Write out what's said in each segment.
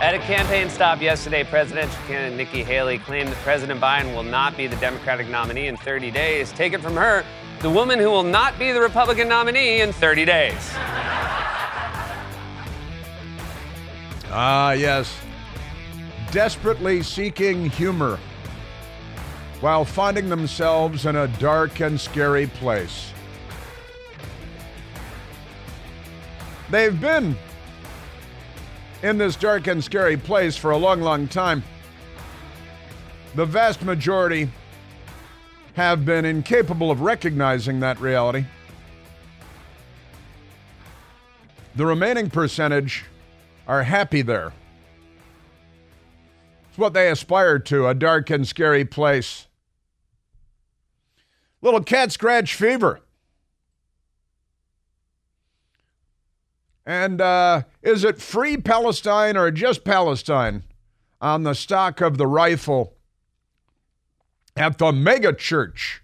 At a campaign stop yesterday, presidential candidate Nikki Haley claimed that President Biden will not be the Democratic nominee in 30 days. Take it from her, the woman who will not be the Republican nominee in 30 days. Ah, yes. Desperately seeking humor while finding themselves in a dark and scary place. They've been in this dark and scary place for a long, long time. The vast majority have been incapable of recognizing that reality. The remaining percentage are happy there. It's what they aspire to a dark and scary place. Little cat scratch fever. And uh, is it free Palestine or just Palestine on the stock of the rifle at the mega church?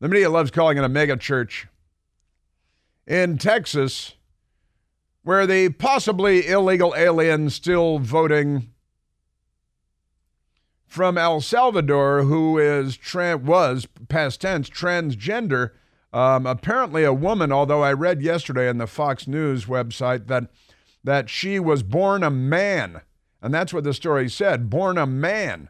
The media loves calling it a mega church in Texas, where the possibly illegal alien still voting from El Salvador, who is was past tense transgender, um, apparently a woman. Although I read yesterday in the Fox News website that that she was born a man, and that's what the story said: born a man.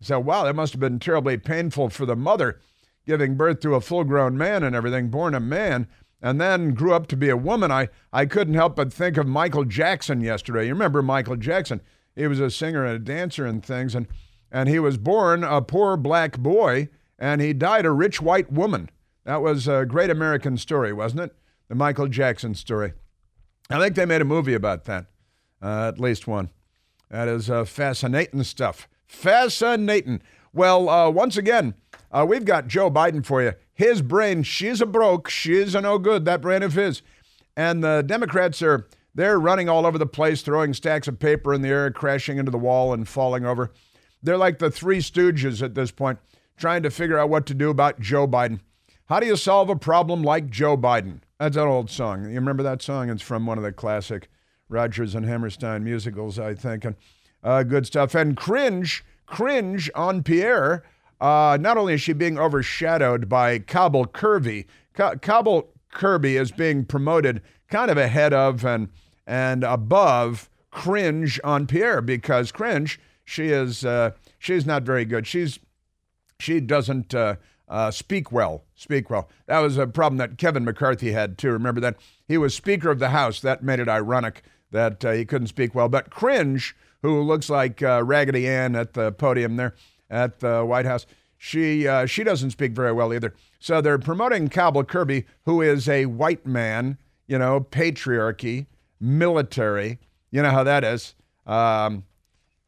So wow, that must have been terribly painful for the mother, giving birth to a full-grown man and everything, born a man. And then grew up to be a woman. I, I couldn't help but think of Michael Jackson yesterday. You remember Michael Jackson? He was a singer and a dancer and things, and and he was born a poor black boy, and he died a rich white woman. That was a great American story, wasn't it? The Michael Jackson story. I think they made a movie about that, uh, at least one. That is uh, fascinating stuff. Fascinating. Well, uh, once again, uh, we've got Joe Biden for you. His brain, she's a broke, she's a no good, that brain of his. And the Democrats are, they're running all over the place, throwing stacks of paper in the air, crashing into the wall and falling over. They're like the three stooges at this point, trying to figure out what to do about Joe Biden. How do you solve a problem like Joe Biden? That's an old song. You remember that song? It's from one of the classic Rodgers and Hammerstein musicals, I think. And uh, good stuff. And cringe, cringe on Pierre. Uh, not only is she being overshadowed by Cobble Kirby, Co- Cobble Kirby is being promoted kind of ahead of and and above cringe on Pierre because cringe she is uh, she's not very good. She's she doesn't uh, uh, speak well. Speak well. That was a problem that Kevin McCarthy had too. Remember that he was Speaker of the House. That made it ironic that uh, he couldn't speak well. But cringe, who looks like uh, Raggedy Ann at the podium there at the White House, she uh, she doesn't speak very well either. So they're promoting Cobble Kirby, who is a white man. You know, patriarchy, military. You know how that is. Um,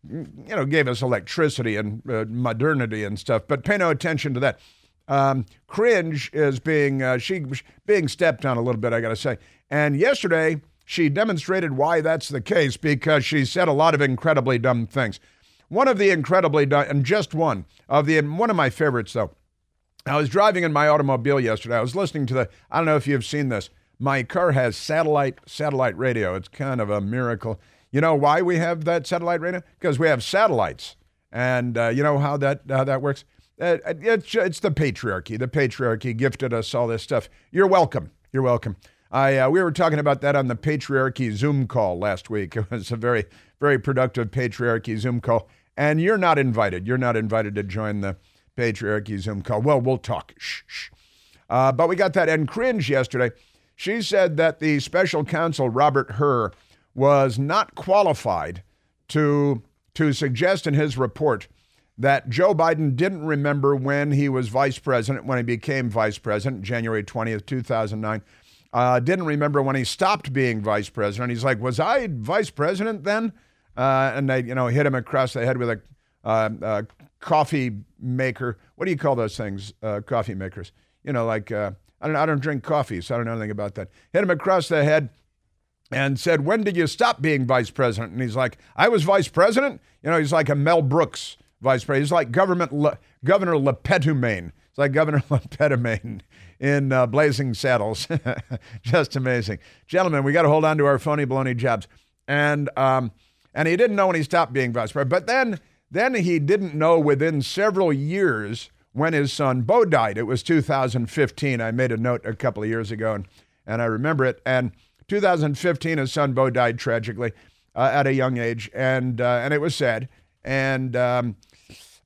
you know, gave us electricity and uh, modernity and stuff, but pay no attention to that. Um, cringe is being uh, she being stepped on a little bit, I got to say. And yesterday she demonstrated why that's the case because she said a lot of incredibly dumb things. One of the incredibly dumb, and just one of the one of my favorites though. I was driving in my automobile yesterday. I was listening to the. I don't know if you've seen this. My car has satellite satellite radio. It's kind of a miracle. You know why we have that satellite radio? Because we have satellites, and uh, you know how that how that works. Uh, it's it's the patriarchy. The patriarchy gifted us all this stuff. You're welcome. You're welcome. I uh, we were talking about that on the patriarchy Zoom call last week. It was a very very productive patriarchy Zoom call, and you're not invited. You're not invited to join the patriarchy Zoom call. Well, we'll talk. Shh, shh. Uh, but we got that and cringe yesterday. She said that the special counsel Robert Hur was not qualified to to suggest in his report that Joe Biden didn't remember when he was vice president, when he became vice president, January 20th, 2009. Uh, didn't remember when he stopped being vice president. He's like, Was I vice president then? uh, and they, you know, hit him across the head with a uh, uh, coffee maker. What do you call those things? Uh, coffee makers. You know, like uh, I don't, I don't drink coffee, so I don't know anything about that. Hit him across the head and said, "When did you stop being vice president?" And he's like, "I was vice president." You know, he's like a Mel Brooks vice president. He's like government Le, Governor Le Petomane. It's like Governor Le Petomane in uh, Blazing Saddles. Just amazing, gentlemen. We got to hold on to our phony baloney jobs. And um, and he didn't know when he stopped being vice president. But then then he didn't know within several years when his son Bo died. It was 2015. I made a note a couple of years ago, and and I remember it. And 2015, his son Bo died tragically uh, at a young age, and uh, and it was sad. And um,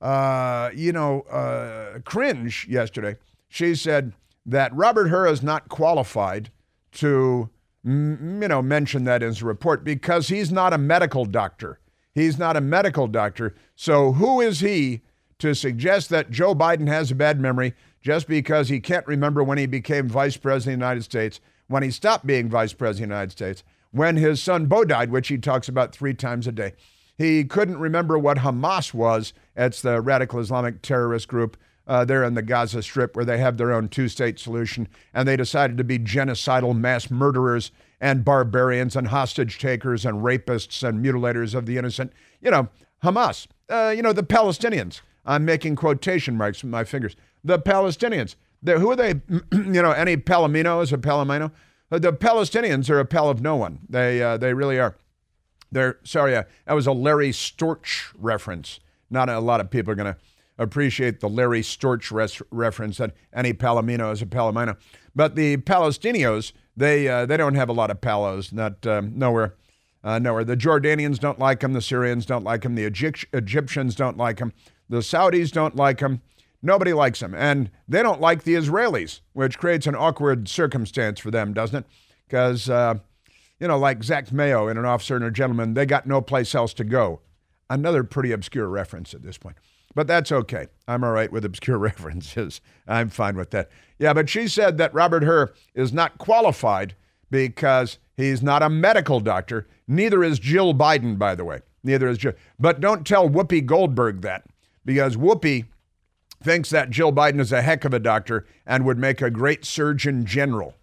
uh, you know, uh, cringe yesterday. She said that Robert Hur is not qualified to, m- you know, mention that in his report because he's not a medical doctor. He's not a medical doctor. So who is he to suggest that Joe Biden has a bad memory just because he can't remember when he became vice president of the United States, when he stopped being vice president of the United States, when his son Bo died, which he talks about three times a day. He couldn't remember what Hamas was. It's the radical Islamic terrorist group uh, there in the Gaza Strip where they have their own two state solution. And they decided to be genocidal mass murderers and barbarians and hostage takers and rapists and mutilators of the innocent. You know, Hamas. Uh, you know, the Palestinians. I'm making quotation marks with my fingers. The Palestinians. They're, who are they? you know, any Palomino is a Palomino. Uh, the Palestinians are a pal of no one. They, uh, they really are. They're, sorry, uh, that was a Larry Storch reference. Not a lot of people are going to appreciate the Larry Storch res- reference that any Palomino is a Palomino. But the Palestinians, they, uh, they don't have a lot of palos, not um, nowhere. Uh, nowhere. The Jordanians don't like him. The Syrians don't like him. The Egypt- Egyptians don't like him. The Saudis don't like him. Nobody likes him. And they don't like the Israelis, which creates an awkward circumstance for them, doesn't it? Because, uh, you know, like Zach Mayo in An Officer and a Gentleman, they got no place else to go. Another pretty obscure reference at this point. But that's okay. I'm all right with obscure references. I'm fine with that. Yeah, but she said that Robert Hur is not qualified because he's not a medical doctor. Neither is Jill Biden, by the way. Neither is Jill. But don't tell Whoopi Goldberg that because Whoopi thinks that Jill Biden is a heck of a doctor and would make a great surgeon general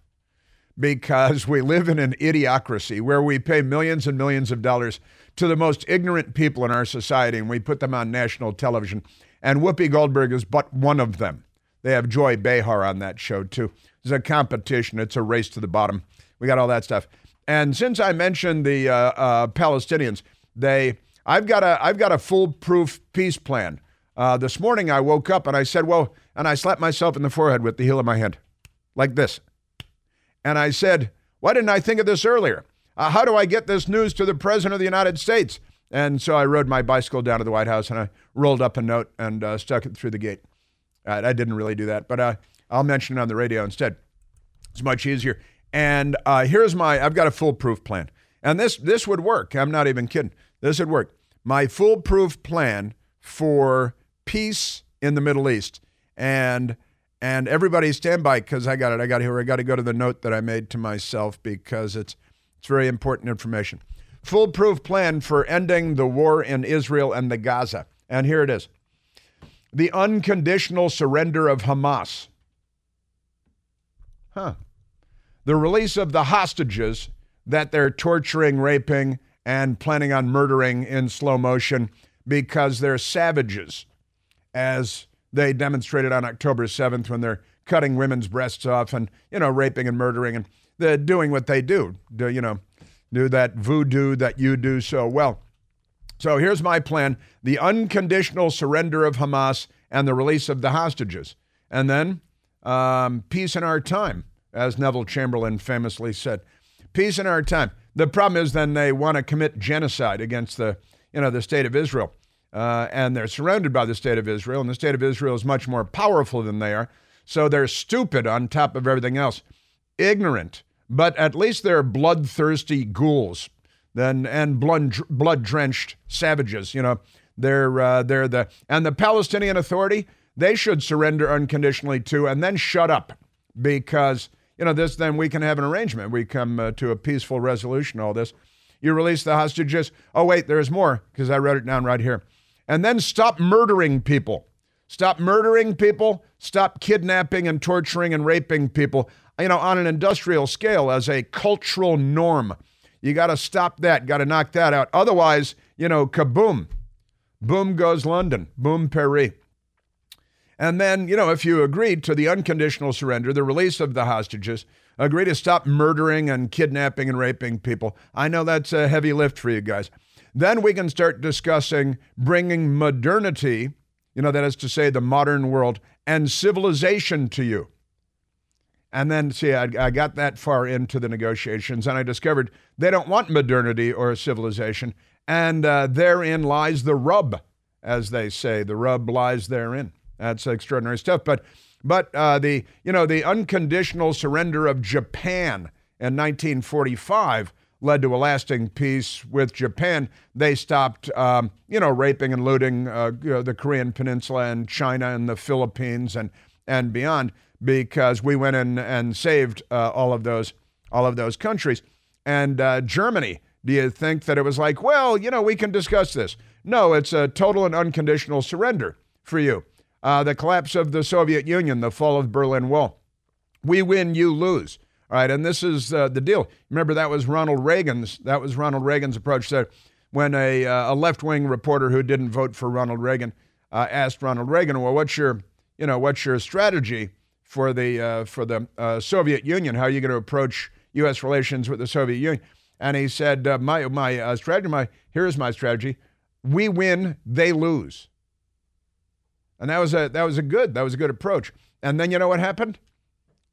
because we live in an idiocracy where we pay millions and millions of dollars to the most ignorant people in our society and we put them on national television. And Whoopi Goldberg is but one of them. They have Joy Behar on that show too. It's a competition, it's a race to the bottom. We got all that stuff. And since I mentioned the uh, uh, Palestinians, they I've got a I've got a foolproof peace plan. Uh, this morning I woke up and I said, well, and I slapped myself in the forehead with the heel of my hand, like this. And I said, why didn't I think of this earlier? Uh, how do I get this news to the President of the United States? And so I rode my bicycle down to the White House and I rolled up a note and uh, stuck it through the gate. Uh, I didn't really do that, but uh, I'll mention it on the radio instead. It's much easier. And uh, here's my I've got a foolproof plan. And this this would work. I'm not even kidding. This would work. My foolproof plan for peace in the Middle East. And and everybody stand by because I got it. I got here. I got to go to the note that I made to myself because it's it's very important information. Foolproof plan for ending the war in Israel and the Gaza. And here it is. The unconditional surrender of Hamas. Huh. The release of the hostages that they're torturing, raping, and planning on murdering in slow motion because they're savages, as they demonstrated on October 7th when they're cutting women's breasts off and, you know, raping and murdering and they're doing what they do, do you know, do that voodoo that you do so well. So here's my plan the unconditional surrender of Hamas and the release of the hostages. And then um, peace in our time, as Neville Chamberlain famously said. Peace in our time. The problem is then they want to commit genocide against the, you know, the state of Israel. Uh, and they're surrounded by the state of Israel, and the state of Israel is much more powerful than they are. So they're stupid on top of everything else, ignorant, but at least they're bloodthirsty ghouls then and blood blood drenched savages. You know, they're uh, they're the and the Palestinian Authority they should surrender unconditionally too, and then shut up because you know this. Then we can have an arrangement. We come uh, to a peaceful resolution. All this, You release the hostages. Oh, wait, there's more because I wrote it down right here. And then stop murdering people. Stop murdering people. Stop kidnapping and torturing and raping people, you know, on an industrial scale as a cultural norm. You got to stop that, got to knock that out. Otherwise, you know, kaboom. Boom goes London. Boom Paris. And then, you know, if you agreed to the unconditional surrender, the release of the hostages, agree to stop murdering and kidnapping and raping people, I know that's a heavy lift for you guys. Then we can start discussing bringing modernity, you know, that is to say, the modern world, and civilization to you. And then, see, I, I, got that far into the negotiations and I discovered they don't want modernity or civilization. And uh, therein lies the rub, as they say. The rub lies therein. That's extraordinary stuff. But, but uh, the, you know, the unconditional surrender of Japan in 1945 led to a lasting peace with Japan. They stopped, um, you know, raping and looting uh, the Korean Peninsula and China and the Philippines and and beyond because we went in and saved uh, all of those all of those countries. And uh, Germany, do you think that it was like, well, you know, we can discuss this? No, it's a total and unconditional surrender for you. Uh, the collapse of the Soviet Union, the fall of Berlin Wall. We win, you lose. All right, and this is uh, the deal. Remember, that was Ronald Reagan's. That was Ronald Reagan's approach. That when a, uh, a left-wing reporter who didn't vote for Ronald Reagan uh, asked Ronald Reagan, "Well, what's your, you know, what's your strategy for the uh, for the uh, Soviet Union? How are you going to approach U.S. relations with the Soviet Union?" And he said, uh, "My my strategy. My here's my strategy. We win, they lose." And that was a that was a good that was a good approach. And then you know what happened?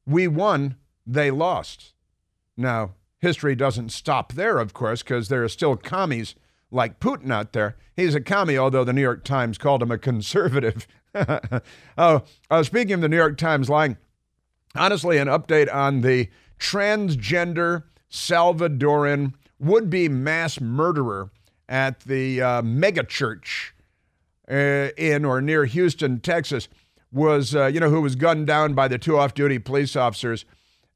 We won they lost. Now, history doesn't stop there, of course, because there are still commies like Putin out there. He's a commie, although the New York Times called him a conservative. oh, uh, speaking of the New York Times lying, honestly, an update on the transgender Salvadoran would be mass murderer at the uh, megachurch uh, in or near Houston, Texas, was, uh, you know, who was gunned down by the two off duty police officers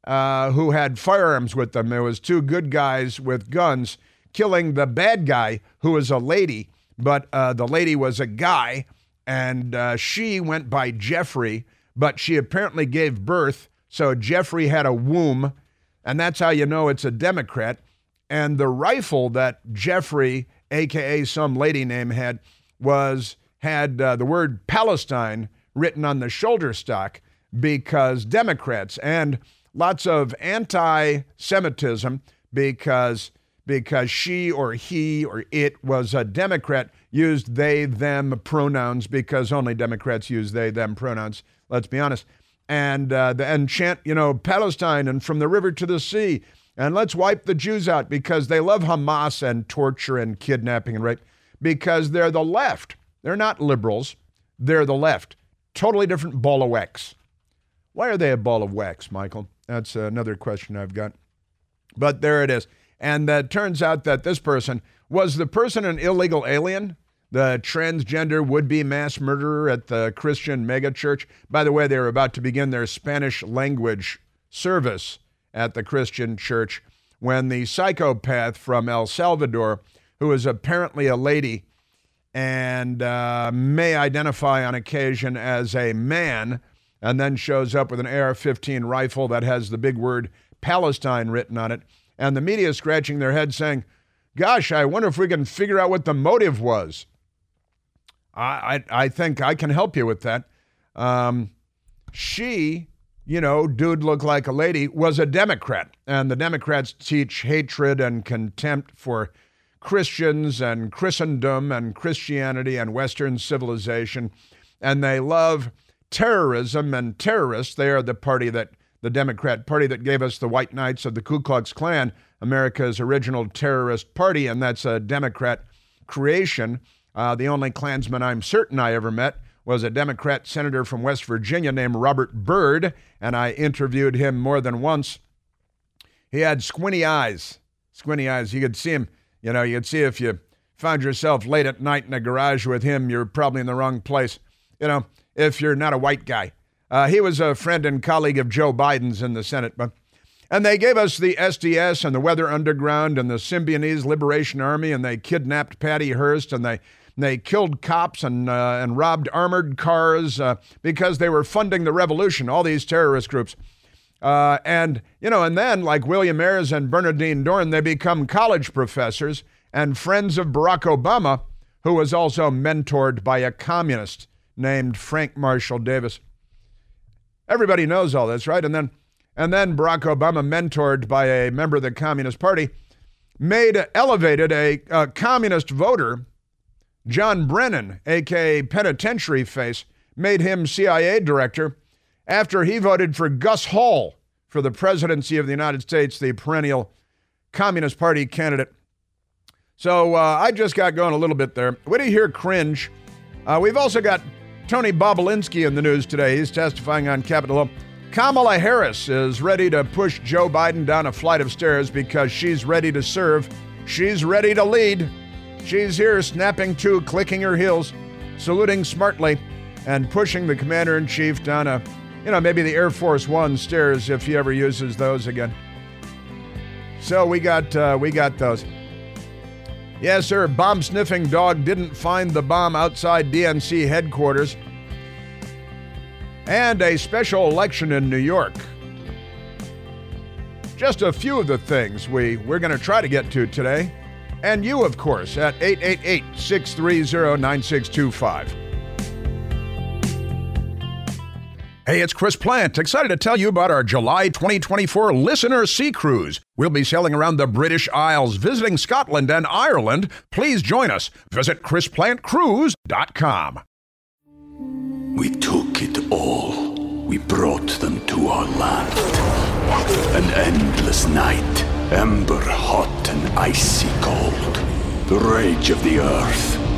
uh, who had firearms with them. There was two good guys with guns killing the bad guy who was a lady, but uh, the lady was a guy, and uh, she went by Jeffrey, but she apparently gave birth, so Jeffrey had a womb, and that's how you know it's a Democrat. And the rifle that Jeffrey, aka some lady name, had was had uh, the word Palestine written on the shoulder stock because Democrats and lots of anti-Semitism because because she or he or it was a Democrat used they them pronouns because only Democrats use they them pronouns. Let's be honest. And uh, the, and chant you know Palestine and from the river to the sea and let's wipe the Jews out because they love Hamas and torture and kidnapping and rape because they're the left. They're not liberals. They're the left. Totally different ball of wax. Why are they a ball of wax, Michael? That's another question I've got. But there it is. And it turns out that this person was the person an illegal alien? The transgender would be mass murderer at the Christian megachurch. By the way, they were about to begin their Spanish language service at the Christian church when the psychopath from El Salvador, who is apparently a lady and uh, may identify on occasion as a man, and then shows up with an AR 15 rifle that has the big word Palestine written on it. And the media scratching their head saying, Gosh, I wonder if we can figure out what the motive was. I, I, I think I can help you with that. Um, she, you know, dude looked like a lady, was a Democrat. And the Democrats teach hatred and contempt for Christians and Christendom and Christianity and Western civilization. And they love terrorism and terrorists. They are the party that, the Democrat Party that gave us the White Knights of the Ku Klux Klan, America's original terrorist party, and that's a Democrat creation. Uh, the only Klansman I'm certain I ever met was a Democrat senator from West Virginia named Robert Byrd, and I interviewed him more than once. He had squinty eyes, squinty eyes. You could see him, you know, you could see if you found yourself late at night in a garage with him, you're probably in the wrong place. You know, if you're not a white guy. Uh, he was a friend and colleague of Joe Biden's in the Senate. But And they gave us the SDS and the Weather Underground and the Symbionese Liberation Army, and they kidnapped Patty Hearst, and they they killed cops and uh, and robbed armored cars uh, because they were funding the revolution. All these terrorist groups. Uh, and, you know, and then like William Ayers and Bernardine Dohrn, they become college professors and friends of Barack Obama, who was also mentored by a communist named Frank Marshall Davis. Everybody knows all this, right? And then, and then Barack Obama, mentored by a member of the Communist Party, made elevated a, a communist voter, John Brennan, aka Penitentiary Face, made him CIA director after he voted for Gus Hall for the presidency of the United States, the perennial Communist Party candidate. So uh, I just got going a little bit there. What do you hear cringe? Uh, we've also got Tony Bobulinski in the news today. He's testifying on Capitol Hill. Kamala Harris is ready to push Joe Biden down a flight of stairs because she's ready to serve. She's ready to lead. She's here snapping to, clicking her heels, saluting smartly, and pushing the commander in chief down a you know, maybe the Air Force One stairs if he ever uses those again. So we got uh, we got those. Yes, sir. Bomb sniffing dog didn't find the bomb outside DNC headquarters. And a special election in New York. Just a few of the things we, we're going to try to get to today. And you, of course, at 888 630 9625. Hey, it's Chris Plante. Excited to tell you about our July 2024 Listener Sea Cruise. We'll be sailing around the British Isles, visiting Scotland and Ireland. Please join us. Visit ChrisPlanteCruise.com. We took it all. We brought them to our land. An endless night, ember hot and icy cold. The rage of the earth.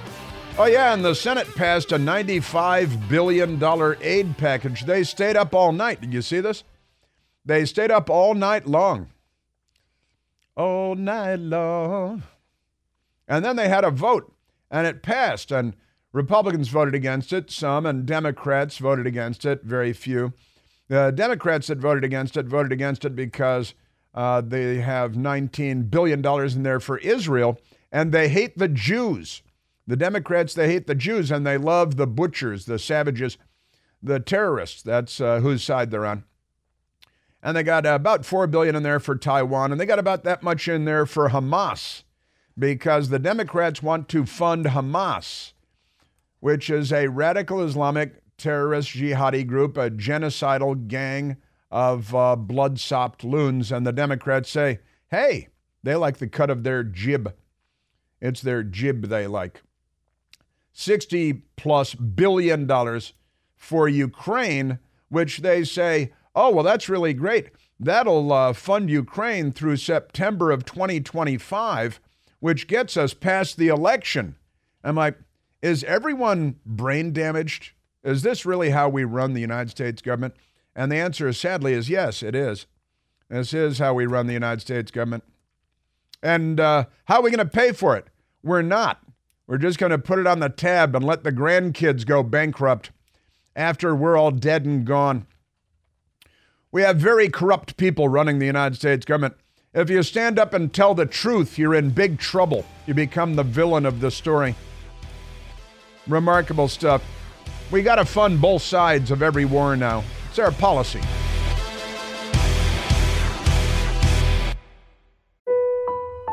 Oh, yeah, and the Senate passed a $95 billion aid package. They stayed up all night. Did you see this? They stayed up all night long. All night long. And then they had a vote, and it passed. And Republicans voted against it, some, and Democrats voted against it, very few. The Democrats that voted against it voted against it because uh, they have $19 billion in there for Israel, and they hate the Jews. The Democrats, they hate the Jews, and they love the butchers, the savages, the terrorists. That's uh, whose side they're on and they got about 4 billion in there for Taiwan and they got about that much in there for Hamas because the Democrats want to fund Hamas which is a radical Islamic terrorist jihadi group, a genocidal gang of uh, blood-sopped loons and the Democrats say, "Hey, they like the cut of their jib. It's their jib they like." 60 plus billion dollars for Ukraine, which they say oh, well, that's really great. That'll uh, fund Ukraine through September of 2025, which gets us past the election. I'm like, is everyone brain damaged? Is this really how we run the United States government? And the answer, is, sadly, is yes, it is. This is how we run the United States government. And uh, how are we going to pay for it? We're not. We're just going to put it on the tab and let the grandkids go bankrupt after we're all dead and gone. We have very corrupt people running the United States government. If you stand up and tell the truth, you're in big trouble. You become the villain of the story. Remarkable stuff. We got to fund both sides of every war now. It's our policy.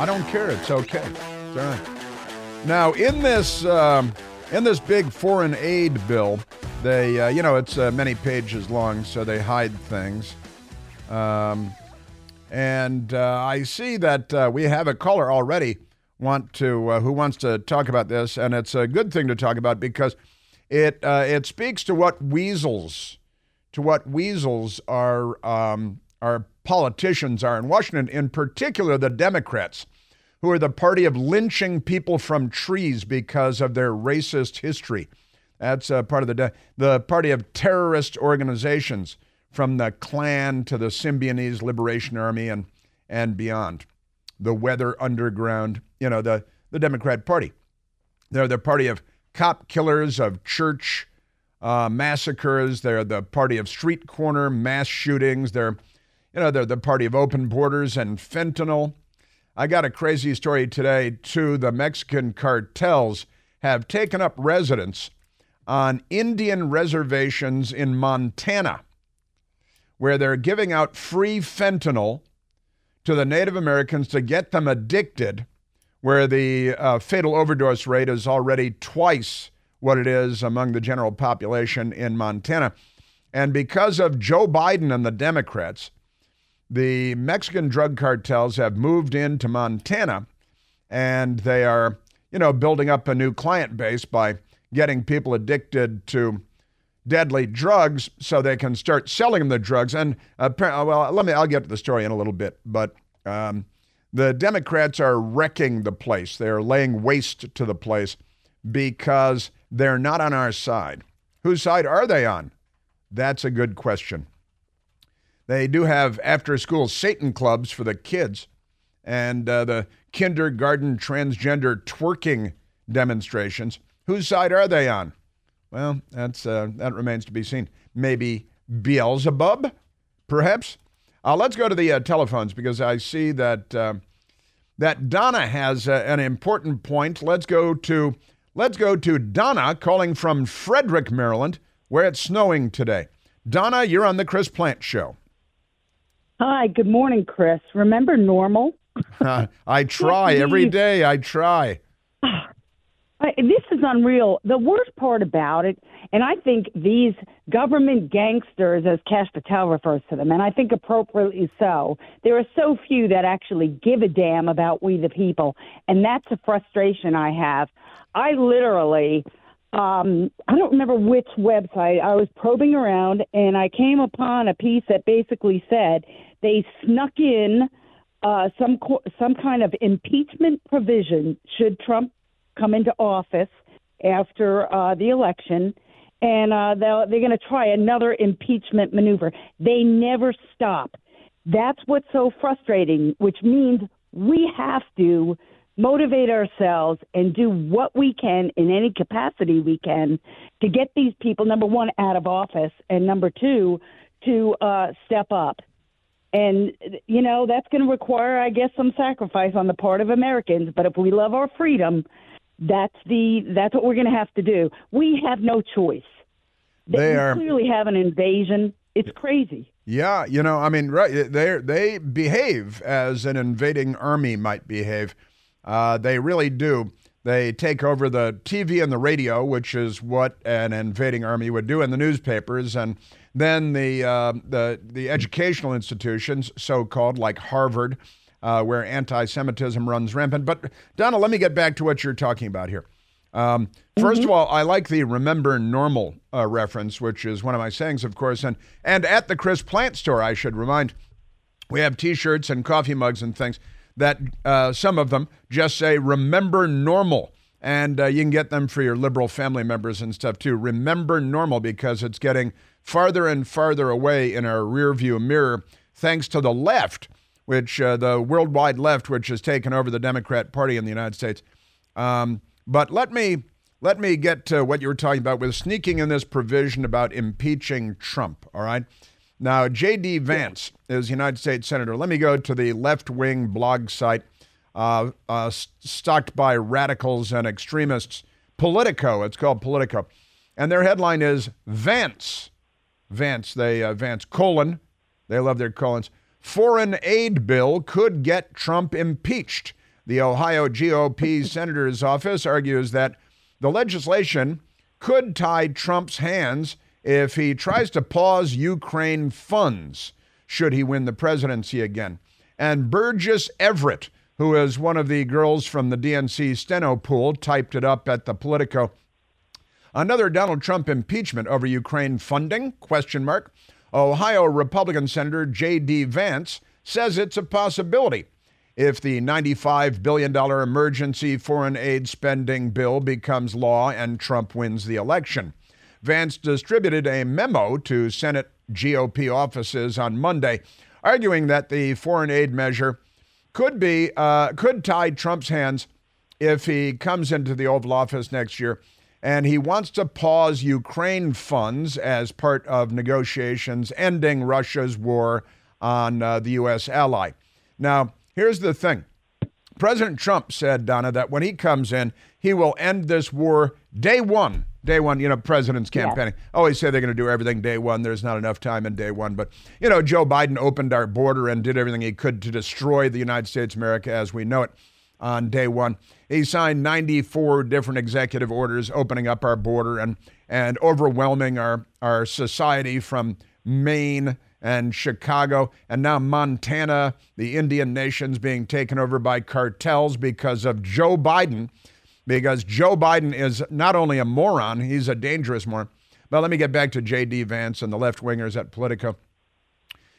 I don't care. It's okay. All right. Now, in this um, in this big foreign aid bill, they uh, you know it's uh, many pages long, so they hide things. Um, and uh, I see that uh, we have a caller already want to uh, who wants to talk about this, and it's a good thing to talk about because it uh, it speaks to what weasels to what weasels are um, our politicians are in Washington, in particular the Democrats, who are the party of lynching people from trees because of their racist history. That's uh, part of the the party of terrorist organizations from the Klan to the Symbionese Liberation Army and and beyond, the Weather Underground. You know the the Democrat Party. They're the party of cop killers, of church uh, massacres. They're the party of street corner mass shootings. They're you know they're the party of open borders and fentanyl. I got a crazy story today too. The Mexican cartels have taken up residence on Indian reservations in Montana, where they're giving out free fentanyl to the Native Americans to get them addicted, where the uh, fatal overdose rate is already twice what it is among the general population in Montana. And because of Joe Biden and the Democrats, the Mexican drug cartels have moved into Montana and they are, you know, building up a new client base by getting people addicted to deadly drugs so they can start selling them the drugs. And uh, well, let me, I'll get to the story in a little bit, but um, the Democrats are wrecking the place. They're laying waste to the place because they're not on our side. Whose side are they on? That's a good question. They do have after school Satan clubs for the kids and uh, the kindergarten transgender twerking demonstrations. Whose side are they on? Well, that's uh, that remains to be seen. Maybe Beelzebub, perhaps. Uh, let's go to the uh, telephones because I see that uh, that Donna has uh, an important point. Let's go to let's go to Donna calling from Frederick, Maryland, where it's snowing today. Donna, you're on the Chris Plante Show. Hi, good morning, Chris. Remember normal? I try every day. I try. I, this is unreal. The worst part about it, and I think these government gangsters, as Kash Patel refers to them, and I think appropriately so, there are so few that actually give a damn about we the people. And that's a frustration I have. I literally, um, I don't remember which website, I was probing around and I came upon a piece that basically said they snuck in uh, some some kind of impeachment provision should Trump come into office after uh, the election, and uh, they're going to try another impeachment maneuver. They never stop. That's what's so frustrating, which means we have to motivate ourselves and do what we can in any capacity we can to get these people, number one, out of office, and number two, to uh, step up. And, you know, that's going to require, I guess, some sacrifice on the part of Americans. But if we love our freedom, that's the that's what we're going to have to do. We have no choice. They we are clearly have an invasion. It's crazy. Yeah, you know, I mean, right? They they behave as an invading army might behave. Uh, they really do. They take over the TV and the radio, which is what an invading army would do, in the newspapers, and then the uh, the the educational institutions, so called, like Harvard uh, where anti Semitism runs rampant. But, Donna, let me get back to what you're talking about here. Um, 1st mm-hmm. of all, I like the remember normal uh, reference, which is one of my sayings, of course. And, and at the Chris Plante store, I should remind, we have t shirts and coffee mugs and things that uh, some of them just say remember normal. And uh, you can get them for your liberal family members and stuff too. Remember normal because it's getting farther and farther away in our rearview mirror thanks to the left which uh, the worldwide left, which has taken over the Democrat Party in the United States. Um, but let me let me get to what you were talking about with sneaking in this provision about impeaching Trump. All right. Now, J.D. Vance is United States Senator. Let me go to the left wing blog site uh, uh, stocked by radicals and extremists, Politico. It's called Politico. And their headline is Vance. Vance, they, uh, Vance colon. They love their colons foreign aid bill could get Trump impeached. The Ohio GOP senator's office argues that the legislation could tie Trump's hands if he tries to pause Ukraine funds should he win the presidency again. And Burgess Everett, who is one of the girls from the DNC steno pool, typed it up at the Politico. Another Donald Trump impeachment over Ukraine funding? Question mark. Ohio Republican Senator J.D. Vance says it's a possibility if the $95 billion emergency foreign aid spending bill becomes law and Trump wins the election. Vance distributed a memo to Senate GOP offices on Monday, arguing that the foreign aid measure could be uh, could tie Trump's hands if he comes into the Oval Office next year and he wants to pause Ukraine funds as part of negotiations ending Russia's war on uh, the U.S. ally. Now, here's the thing President Trump said, Donna, that when he comes in, he will end this war day one. Day one, you know, president's campaigning. Yeah. Always say they're going to do everything day one. There's not enough time in day one. But, you know, Joe Biden opened our border and did everything he could to destroy the United States America as we know it on day one. He signed 94 different executive orders opening up our border and, and overwhelming our, our society from Maine and Chicago, and now Montana, the Indian nations being taken over by cartels because of Joe Biden, because Joe Biden is not only a moron, he's a dangerous moron. But let me get back to J.D. Vance and the left wingers at Politico.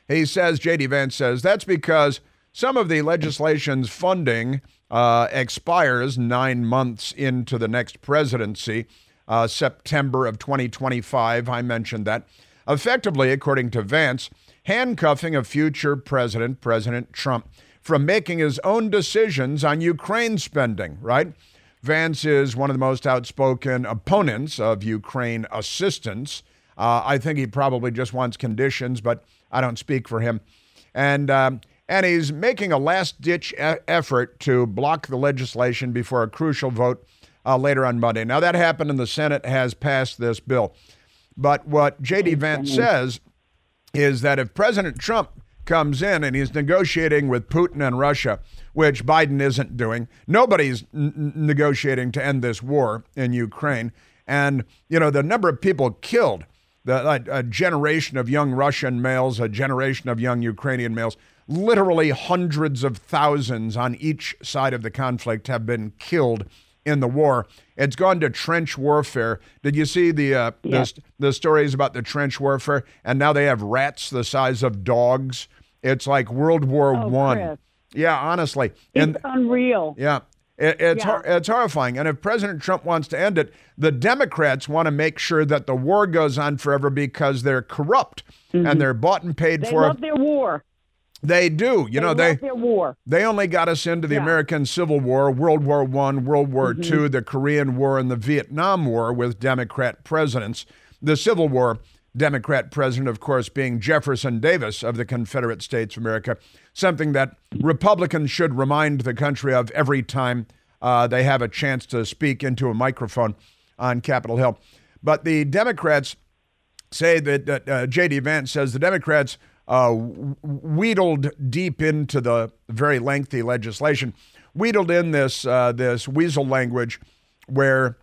He says, J.D. Vance says, that's because some of the legislation's funding uh, expires nine months into the next presidency, uh, September of 2025. I mentioned that. Effectively, according to Vance, handcuffing a future president, President Trump, from making his own decisions on Ukraine spending, right? Vance is one of the most outspoken opponents of Ukraine assistance. Uh, I think he probably just wants conditions, but I don't speak for him. And um, and he's making a last ditch e- effort to block the legislation before a crucial vote uh, later on Monday. Now, that happened, and the Senate has passed this bill. But what J.D. Vance says is that if President Trump comes in and he's negotiating with Putin and Russia, which Biden isn't doing, nobody's n- negotiating to end this war in Ukraine. And, you know, the number of people killed, the, a, a generation of young Russian males, a generation of young Ukrainian males, literally hundreds of thousands on each side of the conflict have been killed in the war. It's gone to trench warfare. Did you see the, uh, yeah. the, the stories about the trench warfare? And now they have rats the size of dogs. It's like World War oh, One. Chris. Yeah, honestly, it's and, unreal. Yeah. It, it's yeah. it's horrifying, and if President Trump wants to end it, the Democrats want to make sure that the war goes on forever because they're corrupt mm-hmm. and they're bought and paid they for. They love their war. They do. You they know, they war. They only got us into the yeah. American Civil War, World War One, World War mm-hmm. Two, the Korean War, and the Vietnam War with Democrat presidents. The Civil War, Democrat president, of course, being Jefferson Davis of the Confederate States of America, something that Republicans should remind the country of every time uh, they have a chance to speak into a microphone on Capitol Hill. But the Democrats say that, that uh, J.D. Vance says the Democrats uh, wheedled deep into the very lengthy legislation, wheedled in this uh, this weasel language, where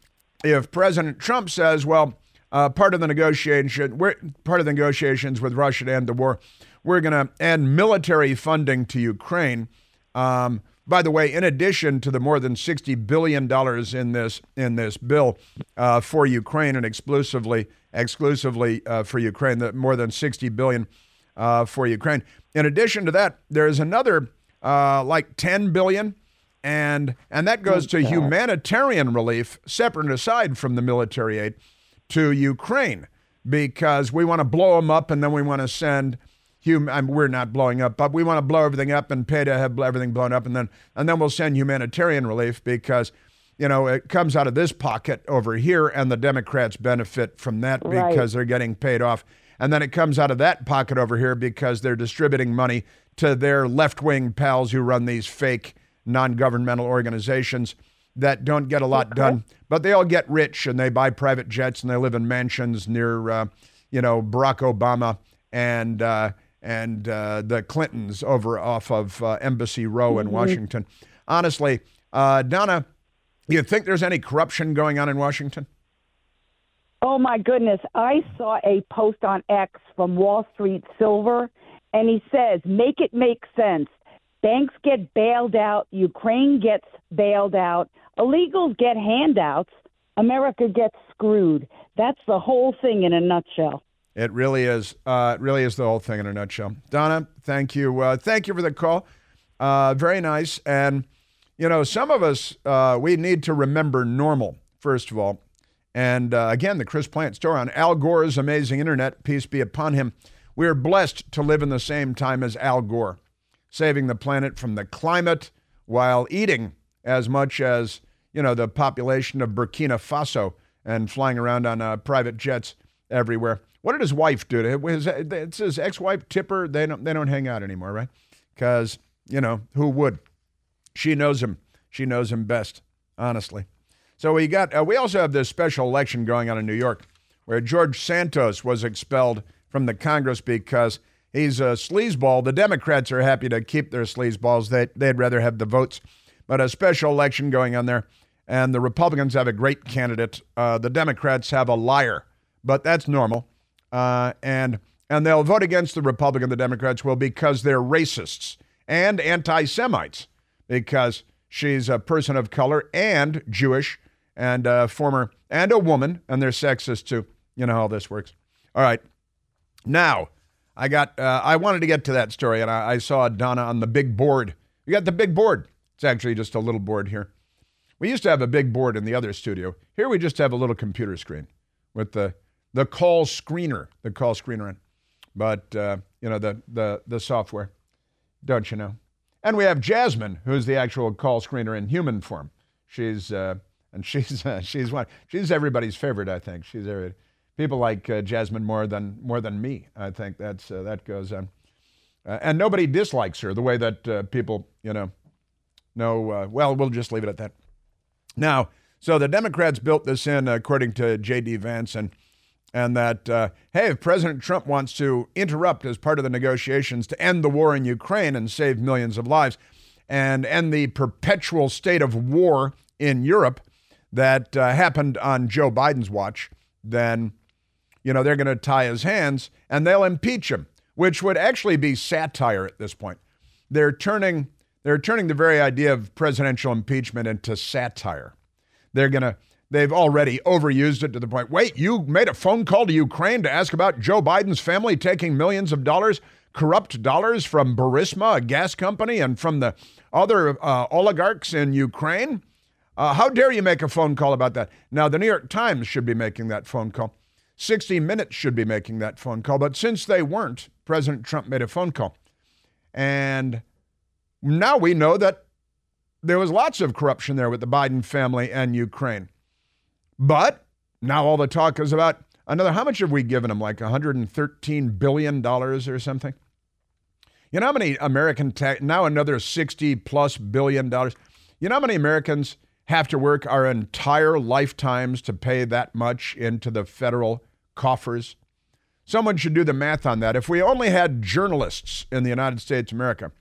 if President Trump says, "Well, uh, part of the negotiation, we're, part of the negotiations with Russia to end the war, we're going to end military funding to Ukraine." Um, by the way, in addition to the more than sixty billion dollars in this in this bill uh, for Ukraine and exclusively exclusively uh, for Ukraine, the more than sixty billion uh, for Ukraine. In addition to that, there's another uh, like 10 billion, and and that goes to humanitarian relief, separate and aside from the military aid, to Ukraine because we want to blow them up and then we want to send. Hum- I mean, we're not blowing up, but we want to blow everything up and pay to have everything blown up, and then and then we'll send humanitarian relief because you know, it comes out of this pocket over here, and the Democrats benefit from that right. because they're getting paid off. And then it comes out of that pocket over here because they're distributing money to their left wing pals who run these fake non governmental organizations that don't get a lot done, but they all get rich and they buy private jets and they live in mansions near, uh, you know, Barack Obama and uh, and uh, the Clintons over off of uh, Embassy Row in mm-hmm. Washington. honestly, uh, Donna, you think there's any corruption going on in Washington? Oh my goodness. I saw a post on X from Wall Street Silver, and he says, make it make sense. Banks get bailed out, Ukraine gets bailed out, illegals get handouts, America gets screwed. That's the whole thing in a nutshell. It really is. Uh, it really is the whole thing in a nutshell. Donna, thank you. Uh, thank you for the call. Uh, very nice. And, you know, some of us, uh, we need to remember normal, first of all. And uh, again, the Chris Plante story on Al Gore's amazing internet, peace be upon him. We are blessed to live in the same time as Al Gore, saving the planet from the climate while eating as much as, you know, the population of Burkina Faso and flying around on uh, private jets everywhere. What did his wife do to him? His, it's his ex-wife Tipper. They don't they don't hang out anymore, right? Because you know who would? She knows him. She knows him best, honestly. So we got. Uh, we also have this special election going on in New York, where George Santos was expelled from the Congress because he's a sleazeball. The Democrats are happy to keep their sleazeballs. They they'd rather have the votes, but a special election going on there, and the Republicans have a great candidate. Uh, the Democrats have a liar, but that's normal uh, and and they'll vote against the Republican, the Democrats will, because they're racists and anti-Semites, because she's a person of color and Jewish and a former and a woman, and they're sexist too. You know how this works. All right, now I got uh, I wanted to get to that story, and I, I saw Donna on the big board. We got the big board. It's actually just a little board here. We used to have a big board in the other studio. Here we just have a little computer screen with the the call screener, the call screener, in. but uh, you know the the the software, don't you know? And we have Jasmine, who's the actual call screener in human form. She's uh, and she's uh, she's one she's everybody's favorite. I think she's people like uh, Jasmine more than more than me. I think that's uh, that goes on, uh, and nobody dislikes her the way that people you know know. well, we'll just leave it at that. Now, so the Democrats built this in according to J.D. Vance and and that, uh, hey, if President Trump wants to interrupt as part of the negotiations to end the war in Ukraine and save millions of lives and end the perpetual state of war in Europe that uh, happened on Joe Biden's watch, then, you know, they're going to tie his hands and they'll impeach him, which would actually be satire at this point. They're turning, they're turning the very idea of presidential impeachment into satire. They're going to They've already overused it to the point. Wait, you made a phone call to Ukraine to ask about Joe Biden's family taking millions of dollars, corrupt dollars from Burisma, a gas company, and from the other uh, oligarchs in Ukraine? Uh, how dare you make a phone call about that? Now, the New York Times should be making that phone call. 60 Minutes should be making that phone call. But since they weren't, President Trump made a phone call. And now we know that there was lots of corruption there with the Biden family and Ukraine. But now all the talk is about another. How much have we given them? Like 113 billion dollars or something. You know how many American tax now another 60 plus billion dollars. You know how many Americans have to work our entire lifetimes to pay that much into the federal coffers? Someone should do the math on that. If we only had journalists in the United States of America,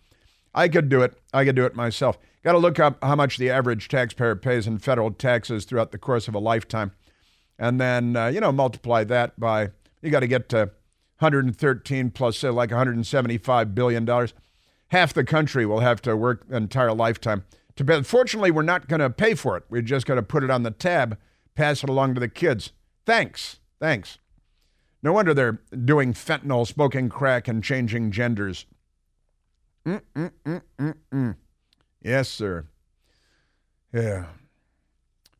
I could do it. I could do it myself. Got to look up how much the average taxpayer pays in federal taxes throughout the course of a lifetime. And then, uh, you know, multiply that by, you got to get to 113 plus, say, like $175 billion. Half the country will have to work an entire lifetime to. Fortunately, we're not going to pay for it. We're just going to put it on the tab, pass it along to the kids. Thanks. Thanks. No wonder they're doing fentanyl, smoking crack, and changing genders. Mm-mm-mm-mm-mm. Yes, sir. Yeah.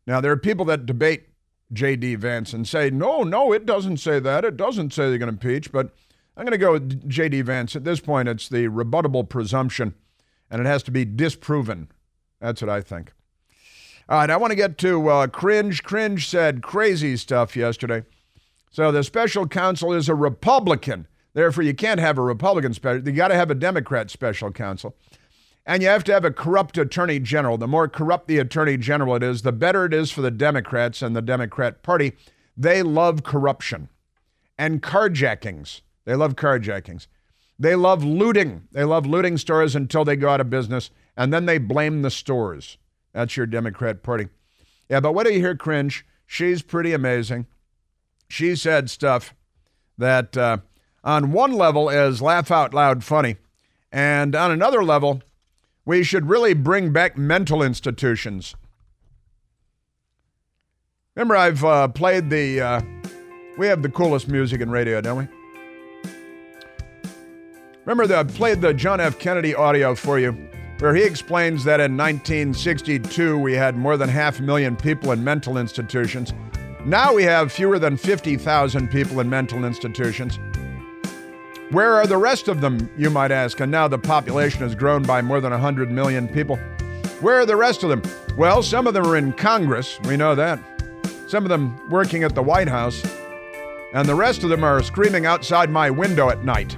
Now, there are people that debate J.D. Vance and say, no, no, it doesn't say that. It doesn't say they're going to impeach. But I'm going to go with J.D. Vance. At this point, it's the rebuttable presumption, and it has to be disproven. That's what I think. All right, I want to get to uh, Cringe. Cringe said crazy stuff yesterday. So the special counsel is a Republican. Therefore, you can't have a Republican special. You got to have a Democrat special counsel. And you have to have a corrupt attorney general. The more corrupt the attorney general it is, the better it is for the Democrats and the Democrat Party. They love corruption and carjackings. They love carjackings. They love looting. They love looting stores until they go out of business and then they blame the stores. That's your Democrat Party. Yeah, but what do you hear, cringe? She's pretty amazing. She said stuff that, uh, on one level, is laugh out loud funny, and on another level, we should really bring back mental institutions. Remember, I've uh, played the. Uh, we have the coolest music in radio, don't we? Remember, the, I played the John F. Kennedy audio for you, where he explains that in 1962 we had more than half a million people in mental institutions. Now we have fewer than 50,000 people in mental institutions. Where are the rest of them, you might ask? And now the population has grown by more than 100 million people. Where are the rest of them? Well, some of them are in Congress, we know that. Some of them working at the White House. And the rest of them are screaming outside my window at night.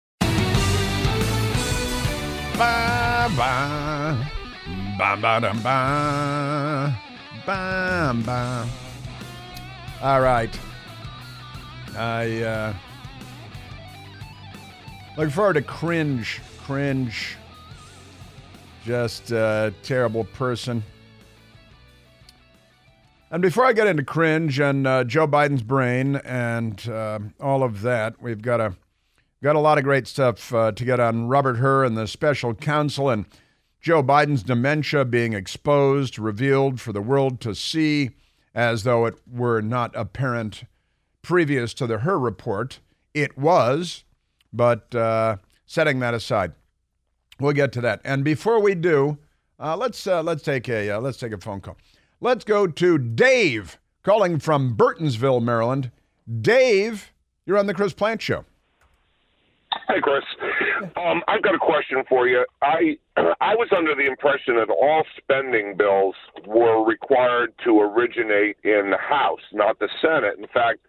Ba ba dum, ba ba ba. All right. I uh, look forward to cringe, cringe. Just a terrible person. And before I get into cringe and uh, Joe Biden's brain and uh, all of that, we've got a got a lot of great stuff uh, to get on Robert Hur and the special counsel and Joe Biden's dementia being exposed, revealed for the world to see, as though it were not apparent previous to the Hur report. It was, but uh, setting that aside, we'll get to that. And before we do, uh, let's uh, let's take a uh, let's take a phone call. Let's go to Dave calling from Burtonsville, Maryland. Dave, you're on the Chris Plante Show. Hi, Chris. Um, I've got a question for you. I I was under the impression that all spending bills were required to originate in the House, not the Senate. In fact,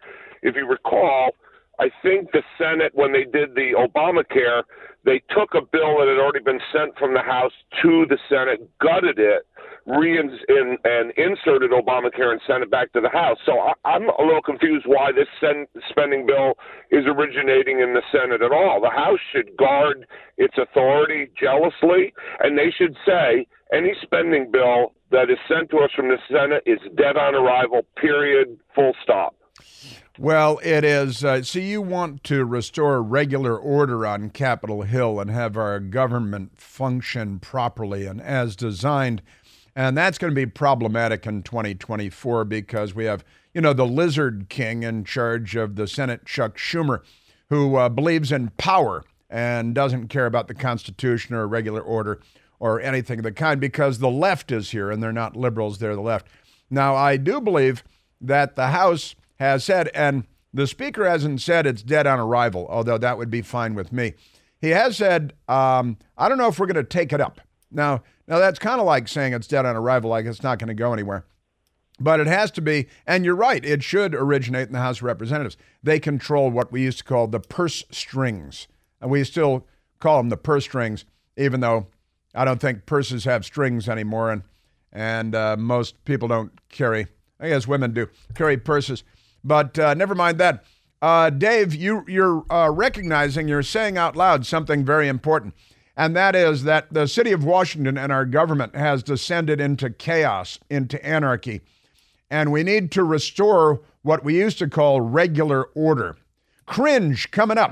if you recall, I think the Senate, when they did the Obamacare, they took a bill that had already been sent from the House to the Senate, gutted it, re in, and inserted Obamacare and sent it back to the House. So I, I'm a little confused why this sen- spending bill is originating in the Senate at all. The House should guard its authority jealously, and they should say any spending bill that is sent to us from the Senate is dead on arrival, period, full stop. Well, it is. Uh, see, you want to restore regular order on Capitol Hill and have our government function properly and as designed. And that's going to be problematic in 2024 because we have, you know, the lizard king in charge of the Senate, Chuck Schumer, who uh, believes in power and doesn't care about the Constitution or regular order or anything of the kind because the left is here and they're not liberals, they're the left. Now, I do believe that the House has said, and the Speaker hasn't said it's dead on arrival, although that would be fine with me. He has said, um, I don't know if we're going to take it up. Now, now that's kind of like saying it's dead on arrival, like it's not going to go anywhere. But it has to be, and you're right, it should originate in the House of Representatives. They control what we used to call the purse strings. And we still call them the purse strings, even though I don't think purses have strings anymore. And, and uh, most people don't carry, I guess women do, carry purses. But uh, never mind that. Uh, Dave, you, you're uh, recognizing, you're saying out loud something very important, and that is that the city of Washington and our government has descended into chaos, into anarchy, and we need to restore what we used to call regular order. Cringe coming up.